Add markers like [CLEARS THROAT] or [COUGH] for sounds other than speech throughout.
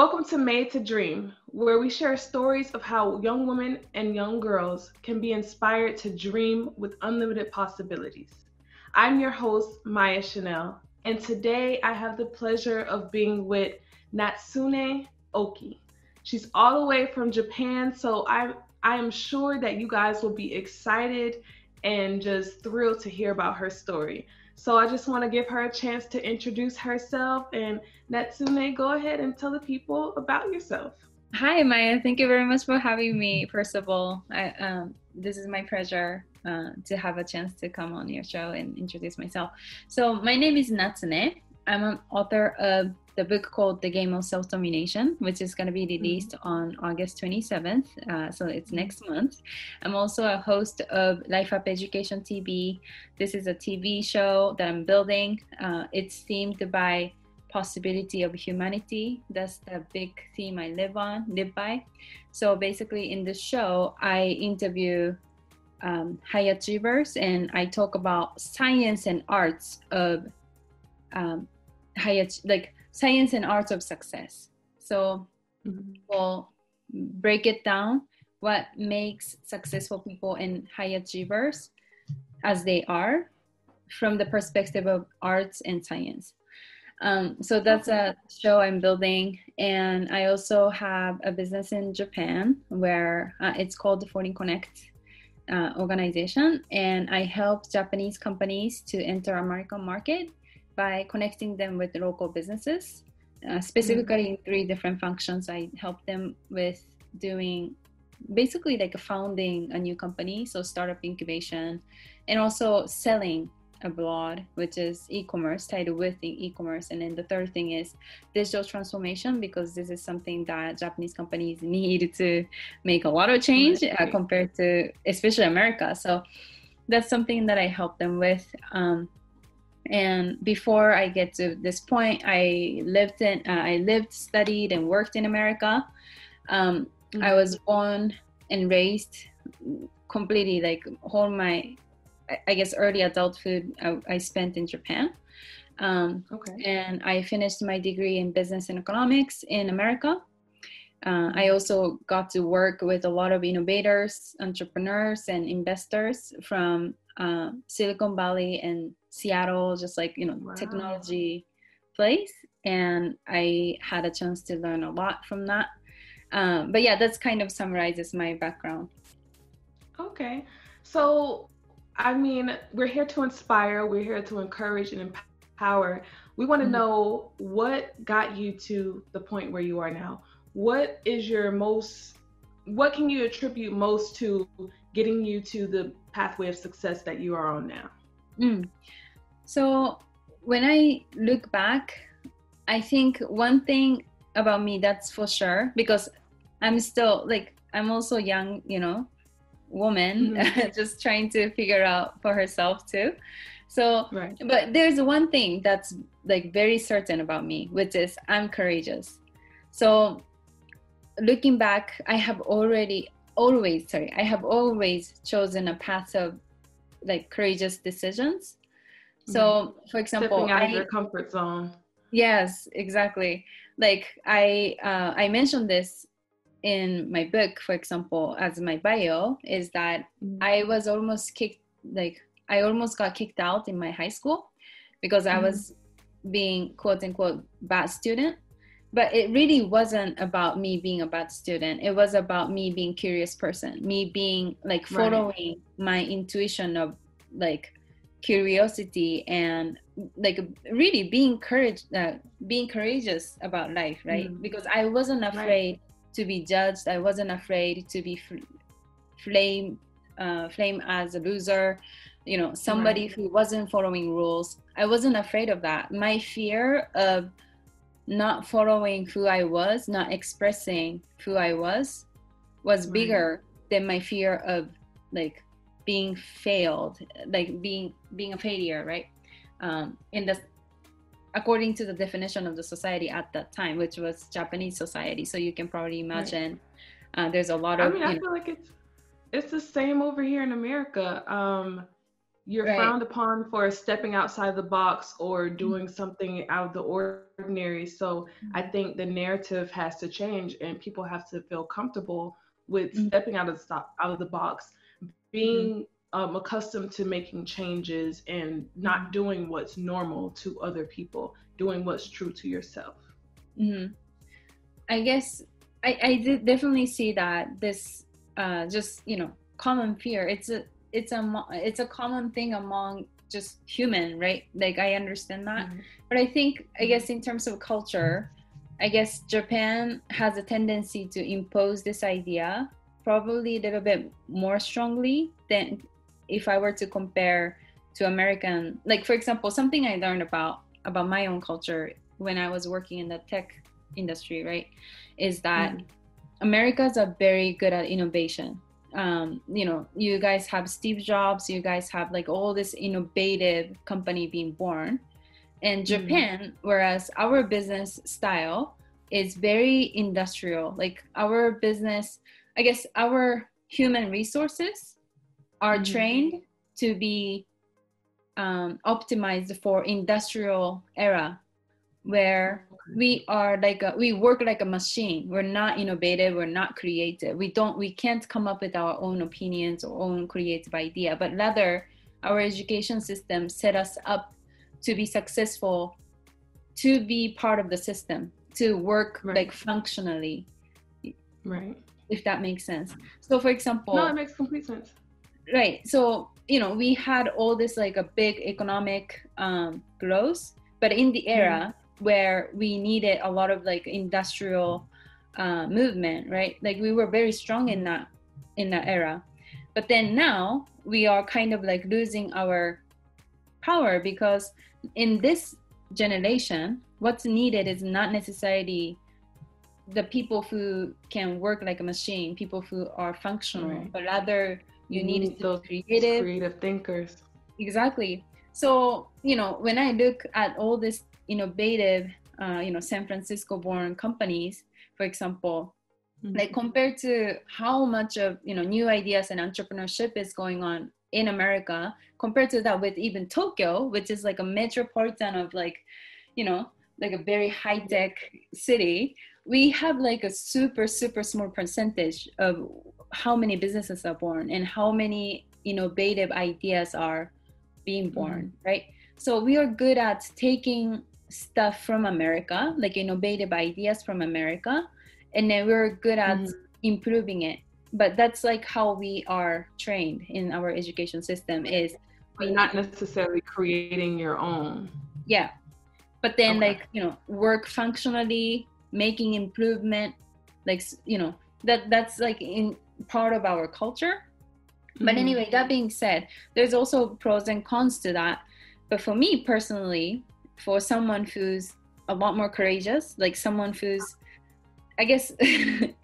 Welcome to Made to Dream, where we share stories of how young women and young girls can be inspired to dream with unlimited possibilities. I'm your host, Maya Chanel, and today I have the pleasure of being with Natsune Oki. She's all the way from Japan, so I I am sure that you guys will be excited and just thrilled to hear about her story. So I just want to give her a chance to introduce herself. And Natsune, go ahead and tell the people about yourself. Hi, Maya. Thank you very much for having me. First of all, I, um, this is my pleasure uh, to have a chance to come on your show and introduce myself. So my name is Natsune. I'm an author of the book called The Game of Self Domination, which is going to be mm-hmm. released mm-hmm. on August 27th. Uh, so it's next month. I'm also a host of Life Up Education TV. This is a TV show that I'm building. Uh, it's themed by possibility of humanity. That's the big theme I live on, live by. So basically, in the show, I interview um, high achievers and I talk about science and arts of um, high like science and arts of success. So mm-hmm. we'll break it down what makes successful people and high achievers as they are from the perspective of arts and science. Um, so that's a show I'm building, and I also have a business in Japan where uh, it's called the Foreign Connect uh, organization, and I help Japanese companies to enter American market by connecting them with local businesses uh, specifically mm-hmm. in three different functions. I help them with doing basically like founding a new company, so startup incubation, and also selling abroad, which is e-commerce, tied with the e-commerce. And then the third thing is digital transformation, because this is something that Japanese companies [LAUGHS] need to make a lot of change uh, compared to especially America. So that's something that I help them with. Um, and before i get to this point i lived in uh, i lived studied and worked in america um, mm-hmm. i was born and raised completely like all my i guess early adulthood i, I spent in japan um, okay. and i finished my degree in business and economics in america uh, I also got to work with a lot of innovators, entrepreneurs, and investors from uh, Silicon Valley and Seattle, just like you know, wow. technology place. And I had a chance to learn a lot from that. Um, but yeah, that's kind of summarizes my background. Okay, so I mean, we're here to inspire, we're here to encourage and empower. We want to mm-hmm. know what got you to the point where you are now. What is your most what can you attribute most to getting you to the pathway of success that you are on now? Mm. So when I look back, I think one thing about me that's for sure because I'm still like I'm also young, you know, woman mm-hmm. [LAUGHS] just trying to figure out for herself too. So, right. but there's one thing that's like very certain about me, which is I'm courageous. So, looking back, I have already always sorry i have always chosen a path of like courageous decisions so mm-hmm. for example Stepping out I, of your comfort zone yes exactly like i uh, i mentioned this in my book for example as my bio is that mm-hmm. i was almost kicked like i almost got kicked out in my high school because i mm-hmm. was being quote unquote bad student but it really wasn't about me being a bad student it was about me being curious person me being like following right. my intuition of like curiosity and like really being courage uh, being courageous about life right mm. because i wasn't afraid right. to be judged i wasn't afraid to be fl- flame uh, flame as a loser you know somebody right. who wasn't following rules i wasn't afraid of that my fear of not following who I was, not expressing who I was, was right. bigger than my fear of like being failed, like being being a failure, right? Um, in the according to the definition of the society at that time, which was Japanese society. So you can probably imagine right. uh, there's a lot of. I mean, I feel know, like it's it's the same over here in America. Um, you're right. frowned upon for stepping outside the box or mm-hmm. doing something out of the ordinary. So mm-hmm. I think the narrative has to change, and people have to feel comfortable with mm-hmm. stepping out of the stop, out of the box, being mm-hmm. um, accustomed to making changes and not mm-hmm. doing what's normal to other people, doing what's true to yourself. Mm-hmm. I guess I, I did definitely see that this uh, just you know common fear. It's a it's a it's a common thing among just human, right? Like I understand that, mm-hmm. but I think I guess in terms of culture, I guess Japan has a tendency to impose this idea probably a little bit more strongly than if I were to compare to American. Like for example, something I learned about about my own culture when I was working in the tech industry, right, is that mm. Americans are very good at innovation. Um, you know, you guys have Steve Jobs, you guys have like all this innovative company being born. And mm-hmm. Japan, mm. whereas our business style is very industrial, like our business, I guess our human resources are mm. trained to be um, optimized for industrial era where we are like a, we work like a machine. We're not innovative. We're not creative. We don't we can't come up with our own opinions or own creative idea but rather our education system set us up to be successful to be part of the system to work right. like functionally. Right. If that makes sense. So for example no it makes complete sense. Right. So you know we had all this like a big economic um, growth but in the era mm where we needed a lot of like industrial uh, movement, right? Like we were very strong in that in that era, but then now we are kind of like losing our power because in this generation, what's needed is not necessarily the people who can work like a machine, people who are functional, right. but rather you, you need, need those creative, creative thinkers. Exactly. So you know, when I look at all this innovative, uh, you know, San Francisco-born companies, for example, mm-hmm. like compared to how much of you know new ideas and entrepreneurship is going on in America, compared to that with even Tokyo, which is like a metropolitan of like, you know, like a very high tech city, we have like a super super small percentage of how many businesses are born and how many innovative ideas are being born, mm-hmm. right? So we are good at taking stuff from America, like innovative ideas from America, and then we're good at mm-hmm. improving it. But that's like how we are trained in our education system is not necessarily creating your own. Yeah. But then okay. like, you know, work functionally, making improvement, like you know, that that's like in part of our culture. Mm-hmm. But anyway, that being said, there's also pros and cons to that. But for me personally, for someone who's a lot more courageous, like someone who's I guess [LAUGHS]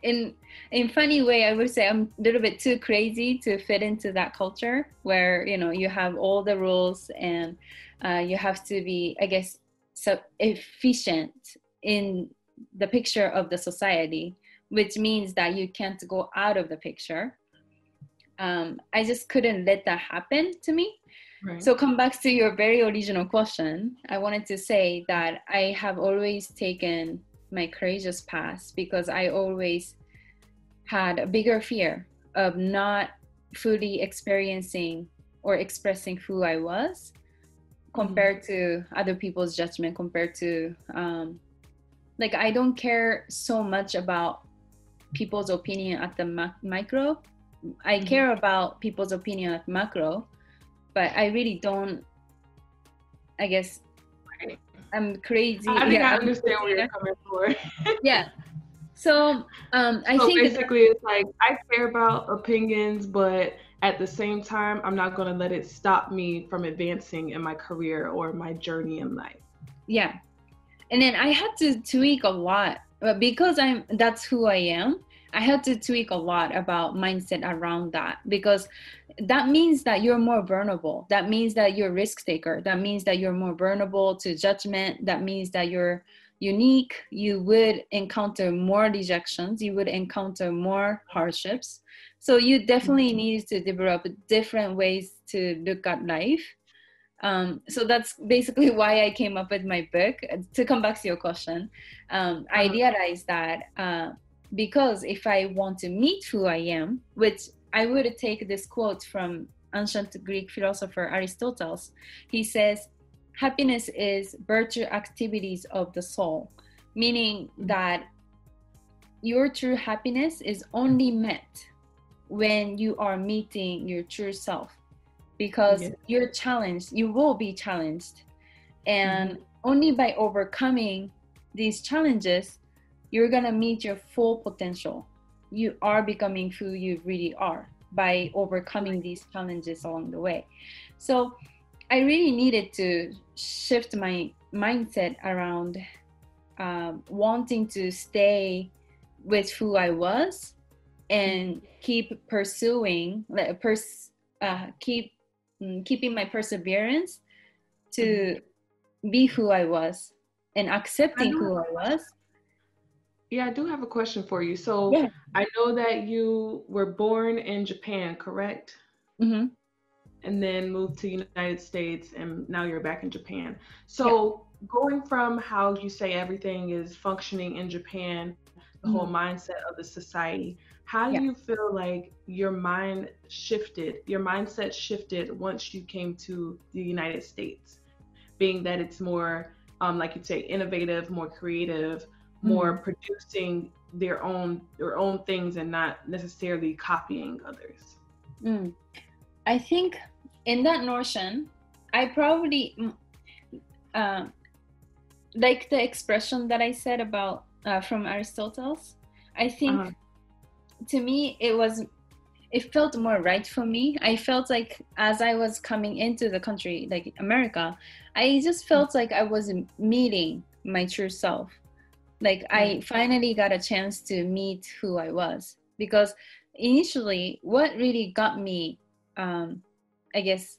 in in funny way I would say I'm a little bit too crazy to fit into that culture where you know you have all the rules and uh, you have to be I guess so efficient in the picture of the society which means that you can't go out of the picture. Um, I just couldn't let that happen to me Right. So come back to your very original question. I wanted to say that I have always taken my courageous path because I always had a bigger fear of not fully experiencing or expressing who I was compared mm-hmm. to other people's judgment compared to um, like I don't care so much about people's opinion at the ma- micro. I mm-hmm. care about people's opinion at macro, but I really don't. I guess I'm crazy. I think yeah, I understand where you're coming from. [LAUGHS] yeah. So um, I so think basically it's like I care about opinions, but at the same time, I'm not going to let it stop me from advancing in my career or my journey in life. Yeah, and then I had to tweak a lot, but because I'm that's who I am. I had to tweak a lot about mindset around that because that means that you're more vulnerable. That means that you're a risk taker. That means that you're more vulnerable to judgment. That means that you're unique. You would encounter more rejections. You would encounter more hardships. So you definitely mm-hmm. need to develop different ways to look at life. Um, so that's basically [LAUGHS] why I came up with my book. To come back to your question, um, I uh-huh. realized that uh, because if I want to meet who I am, which I would take this quote from ancient Greek philosopher Aristotle. He says, happiness is virtue activities of the soul, meaning mm-hmm. that your true happiness is only met when you are meeting your true self because yeah. you're challenged you will be challenged and mm-hmm. only by overcoming these challenges you're gonna meet your full potential you are becoming who you really are by overcoming these challenges along the way. So i really needed to shift my mindset around um, wanting to stay with who i was and keep pursuing like pers- uh, keep um, keeping my perseverance to mm-hmm. be who i was and accepting I who i was yeah i do have a question for you so yeah. i know that you were born in japan correct mm-hmm. and then moved to the united states and now you're back in japan so yeah. going from how you say everything is functioning in japan the mm-hmm. whole mindset of the society how do yeah. you feel like your mind shifted, your mindset shifted once you came to the United States, being that it's more, um, like you'd say, innovative, more creative, mm-hmm. more producing their own their own things and not necessarily copying others. Mm. I think in that notion, I probably uh, like the expression that I said about uh, from Aristotle's. I think. Uh-huh to me it was it felt more right for me i felt like as i was coming into the country like america i just felt like i was meeting my true self like i finally got a chance to meet who i was because initially what really got me um i guess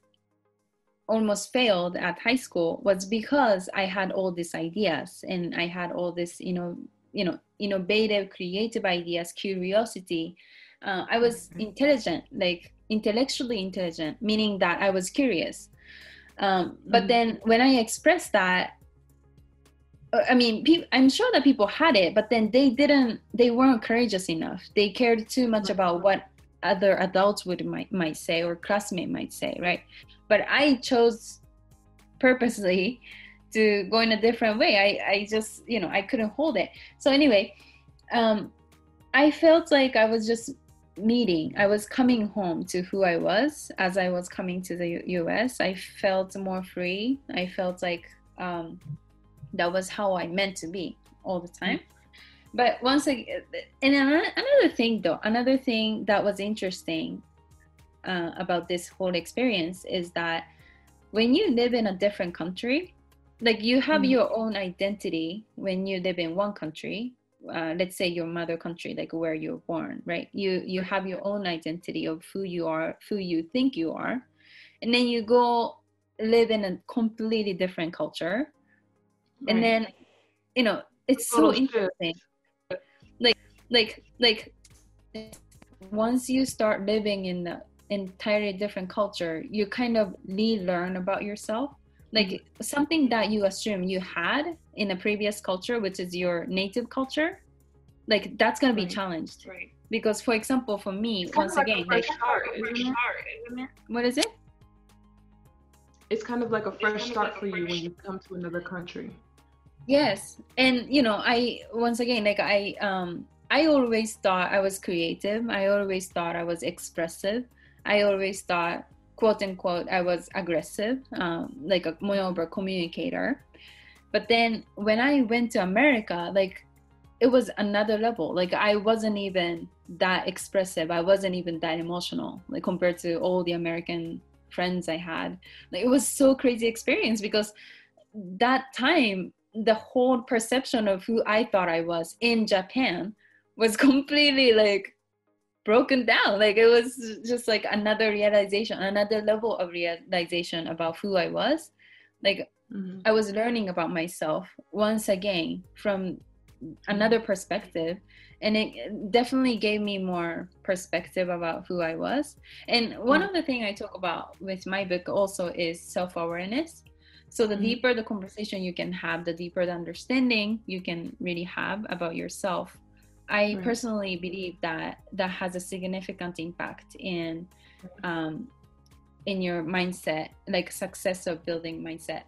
almost failed at high school was because i had all these ideas and i had all this you know you know innovative creative ideas curiosity uh, i was mm-hmm. intelligent like intellectually intelligent meaning that i was curious um, but mm-hmm. then when i expressed that i mean pe- i'm sure that people had it but then they didn't they weren't courageous enough. They cared too much about what other adults would might, might say or classmate might say right? But i chose purposely to go in a different way. I i just you know i couldn't hold it. So anyway um i felt like i was just meeting i was coming home to who i was as i was coming to the U- us i felt more free. I felt like um that was how i meant to be all the time. But once again and another thing though another thing that was interesting uh, about this whole experience is that when you live in a different country like you have mm. your own identity when you live in one country uh, let's say your mother country like where you're born right? You you have your own identity of who you are who you think you are. And then you go live in a completely different culture right. and then you know it's so interesting like like like once you start living in the entirely different culture you kind of relearn about yourself like mm-hmm. something that you assume you had in a previous culture which is your native culture like that's going to be right. challenged right because for example for me it's once again like, start, isn't it? what is it it's kind of like a fresh start like for you when you come to another country yes and you know i once again like i um i always thought i was creative i always thought i was expressive i always thought quote unquote I was aggressive, um, like a moreover communicator. But then when I went to America, like it was another level. Like I wasn't even that expressive. I wasn't even that emotional, like compared to all the American friends I had. Like it was so crazy experience because that time the whole perception of who I thought I was in Japan was [LAUGHS] completely like broken down like it was just like another realization another level of realization about who i was like mm-hmm. i was learning about myself once again from another perspective and it definitely gave me more perspective about who i was and one mm-hmm. of the things i talk about with my book also is self-awareness so the mm-hmm. deeper the conversation you can have the deeper the understanding you can really have about yourself i right. personally believe that that has a significant impact in um, in your mindset like success of building mindset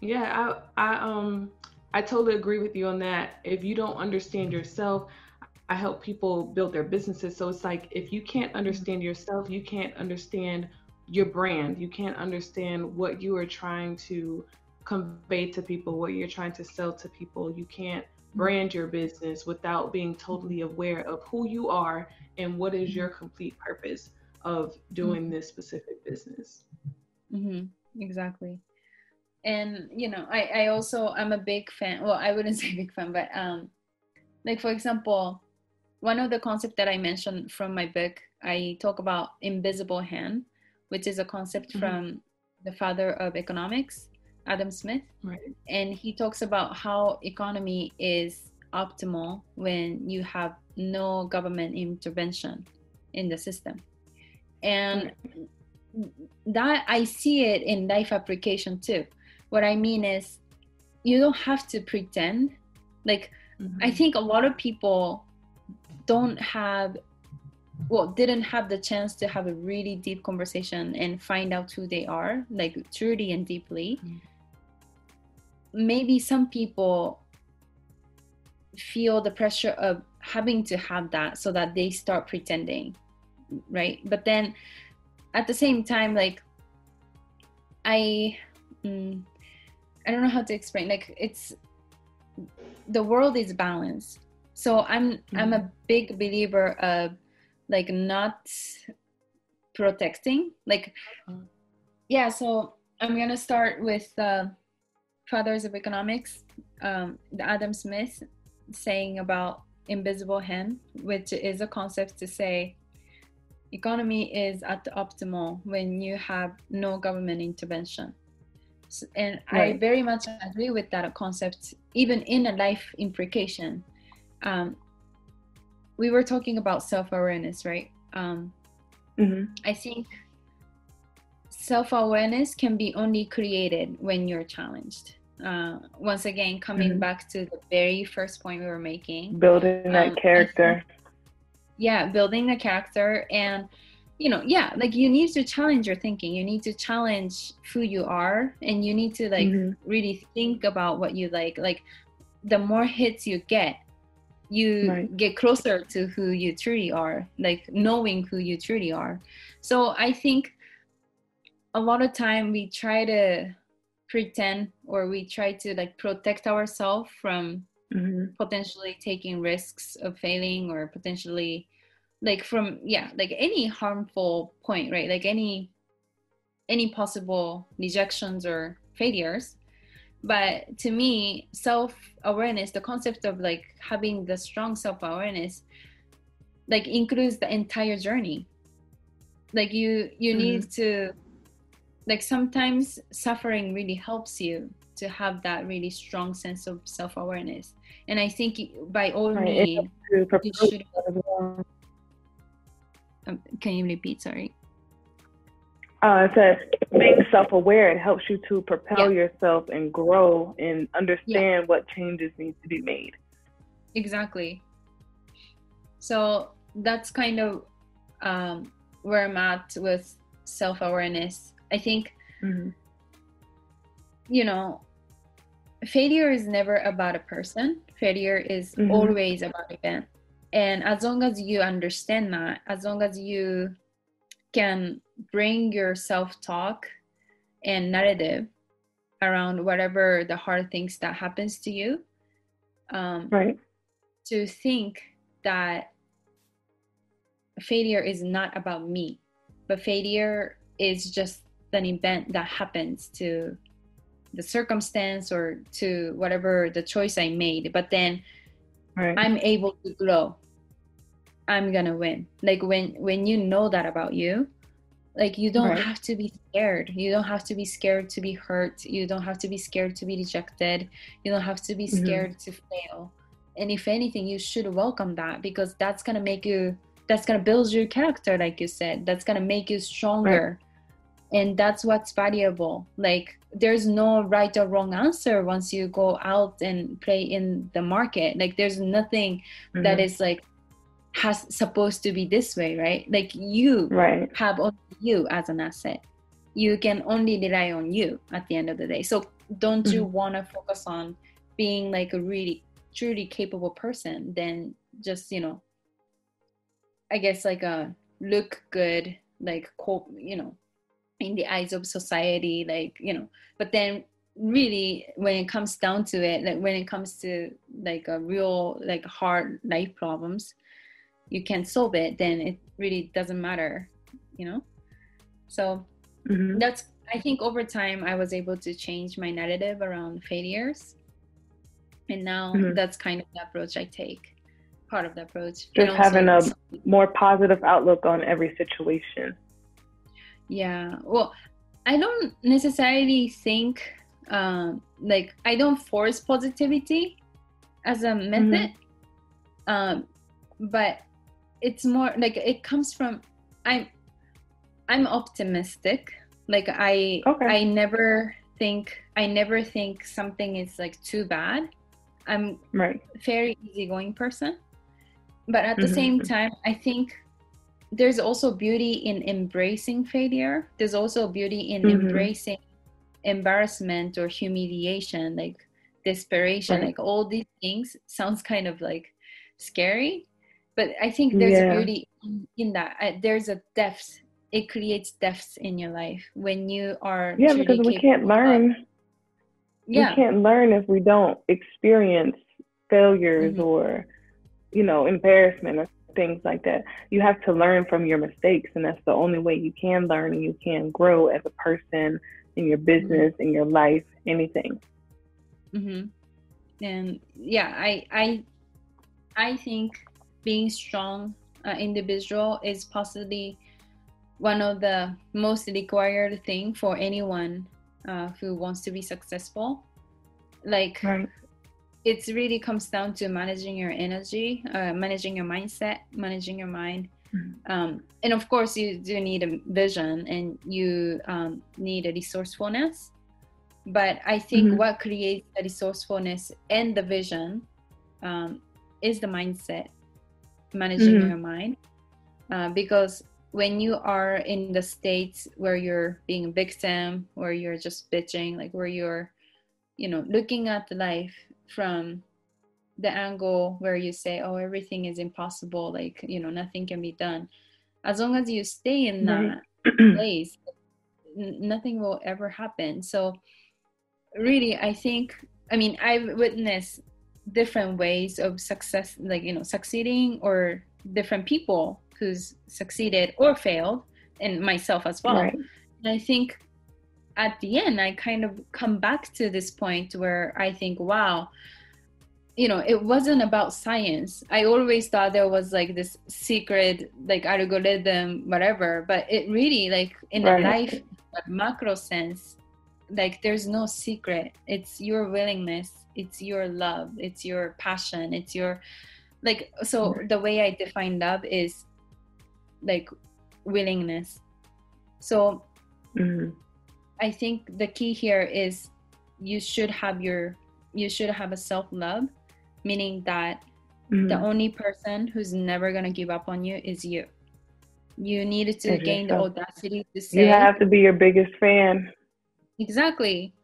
yeah i i um I totally agree with you on that. If you don't understand yourself, I help people build their businesses. So it's like if you can't understand yourself, you can't understand your brand. You can't understand what you are trying to convey to people, what you're trying to sell to people. You can't brand your business without being totally aware of who you are and what is your complete purpose of doing this specific business. Mm-hmm. Exactly and you know i i also i'm a big fan well i wouldn't [LAUGHS] say big fan but um like for example one of the concepts that i mentioned from my book i talk about invisible hand which is a concept mm-hmm. from the father of economics adam smith right. and he talks about how economy is optimal when you have no government intervention in the system and right. that i see it in life application too what I mean is you don't have to pretend. Like mm-hmm. I think a lot of people don't have well didn't have the chance to have a really deep conversation and find out who they are like truly and deeply mm-hmm. maybe some people feel the pressure of having to have that so that they start pretending right but then at the same time like i mm, I don't know how to explain. Like it's the world is balanced. So I'm mm-hmm. I'm a big believer of like not protecting. Like yeah, so I'm gonna start with uh, Fathers of Economics, um, Adam Smith saying about invisible hand, which is a concept to say economy is at the optimal when you have no government intervention and right. i very much agree with that concept even in a life implication um, we were talking about self-awareness right um, mm-hmm. i think self-awareness can be only created when you're challenged uh, once again coming mm-hmm. back to the very first point we were making building that um, character yeah building a character and you know yeah like you need to challenge your thinking you need to challenge who you are and you need to like mm-hmm. really think about what you like like the more hits you get you right. get closer to who you truly are like knowing who you truly are so i think a lot of time we try to pretend or we try to like protect ourselves from mm-hmm. potentially taking risks of failing or potentially like from yeah like any harmful point right like any any possible rejections or failures but to me self awareness the concept of like having the strong self awareness like includes the entire journey like you you mm-hmm. need to like sometimes suffering really helps you to have that really strong sense of self awareness and i think by all right. means you should um, can you repeat? Sorry. Uh, it says being self-aware. It helps you to propel yeah. yourself and grow and understand yeah. what changes need to be made. Exactly. So that's kind of um, where I'm at with self-awareness. I think, mm-hmm. you know, failure is never about a person. Failure is mm-hmm. always about event and as long as you understand that as long as you can bring your self-talk and narrative around whatever the hard things that happens to you um, right to think that failure is not about me but failure is just an event that happens to the circumstance or to whatever the choice i made but then right. i'm able to grow I'm gonna win. Like when when you know that about you, like you don't Right. have to be scared. You don't have to be scared to be hurt. You don't have to be scared to be rejected. You don't have to be Mhm. scared to fail. And if anything you should welcome that because that's going to make you that's going to build your character like you said. That's going to make you stronger. And that's what's valuable. Like there's no right or wrong answer once you go out and play in the market. Like there's nothing that Mhm. is like has supposed to be this way right? Like you right. have only you as an asset. You can only rely on you at the end of the day. So don't you Mhm. want to focus on being like a really truly capable person? Then just you know i guess like a look good like co- you know in the eyes of society like you know. But then really when it comes down to it like when it comes to like a real like hard life problems you can't solve it then it really doesn't matter you know so Mhm. that's i think over time i was able to change my narrative around failures and now Mhm. that's kind of the approach i take part of the approach Just having a more positive outlook on every situation. Yeah. Well, I don't necessarily think um, like I don't force positivity as a method, um, but it's more like it comes from I'm I'm optimistic. Like I Okay. I never think I never think something is like too bad. I'm Right. very easygoing person but at the Mhm. same time i think there's also beauty in embracing failure there's also beauty in Mhm. embracing embarrassment or humiliation like desperation Right. like all these things sounds kind of like scary but i think there's Yeah. beauty in, in that Uh, there's a depth it creates depth in your life when you are Yeah, because we can't of- learn. yeah We can't learn if we don't experience failures Mhm. or, you know, embarrassment or things like that. You have to learn from your mistakes, and that's the only way you can learn and you can grow as a person in your business, in your life, anything. hmm And yeah, I I I think being strong uh, individual is possibly one of the most required thing for anyone uh, who wants to be successful. Like Right. it really comes down to managing your energy, uh, managing your mindset, managing your mind. Mhm. Um, and of course, you do need a vision and you um, need a resourcefulness. But I think Mhm. what creates the resourcefulness and the vision um, is the mindset, managing Mhm. your mind. Uh, because when you are in the states where you're being a victim, where you're just bitching, like where you're, you know, looking at life from the angle where you say, oh, everything is impossible, like, you know, nothing can be done. As long as you stay in Right. that [CLEARS THROAT] place, n- nothing will ever happen. So, really, I think, I mean, I've witnessed different ways of success, like, you know, succeeding or different people who's succeeded or failed, and myself as well. Right. And I think at the end, I kind of come back to this point where I think, wow, you know, it wasn't about science. I always thought there was like this secret, like algorithm, whatever, but it really, like in Right. a life macro sense, like there's no secret. It's your willingness, it's your love, it's your passion, it's your, like, so the way I define love is like willingness. So Mhm. I think the key here is you should have your you should have a self love, meaning that Mhm. the only person who's never gonna give up on you is you. You need to gain the audacity to say You have to be your biggest fan. Exactly.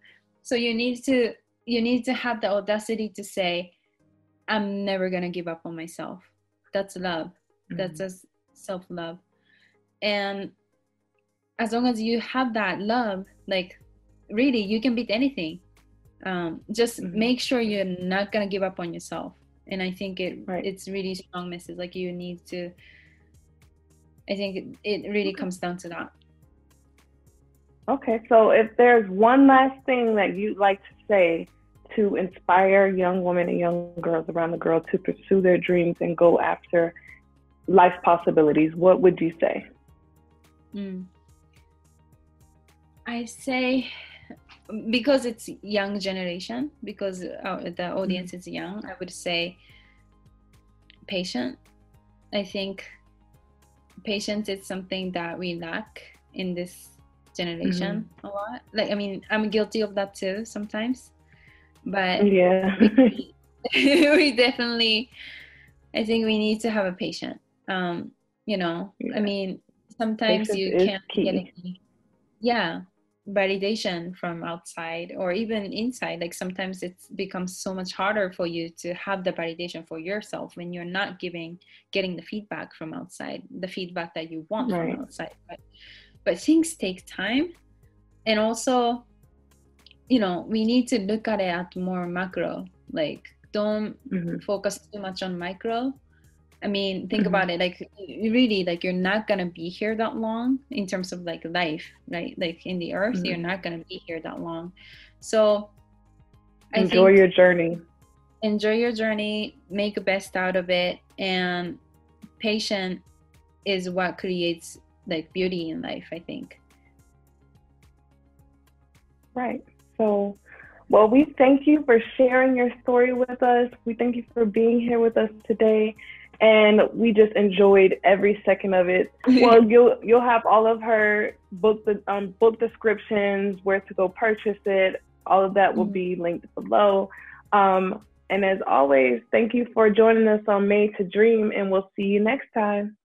So you need to you need to have the audacity to say, I'm never gonna give up on myself. That's love. That's a self love. And as long as you have that love, like really, you can beat anything. Um, just Mhm. make sure you're not gonna give up on yourself. And I think it Right. it's really strong message. Like you need to. I think it, it really Okay. comes down to that. Okay, so if there's one last thing that you'd like to say to inspire young women and young girls around the world to pursue their dreams and go after life possibilities, what would you say? Mm. I say because it's young generation because uh, the audience is young i would say patient i think patience is something that we lack in this generation Mm-hmm. a lot like i mean i'm guilty of that too sometimes but Yeah. [LAUGHS] [LAUGHS] we definitely i think we need to have a patient um you know Yeah. i mean sometimes Patience you can't key. get any yeah validation from outside or even inside like sometimes it becomes so much harder for you to have the validation for yourself when you're not giving getting the feedback from outside the feedback that you want Right. from outside but but things take time and also you know we need to look at it at more macro like don't Mhm. focus too much on micro i mean think Mhm. about it like you really like you're not gonna be here that long in terms of like life right like in the earth you're Mhm. not gonna be here that long so I Enjoy your journey. enjoy your journey make the best out of it and patient is what creates like beauty in life i think Right. So, well, we thank you for sharing your story with us. We thank you for being here with us today. And we just enjoyed every second of it. [LAUGHS] Well, you'll you'll have all of her book the um, book descriptions, where to go purchase it. All of that will Mhm. be linked below. Um, and as always, thank you for joining us on Made to Dream, and we'll see you next time.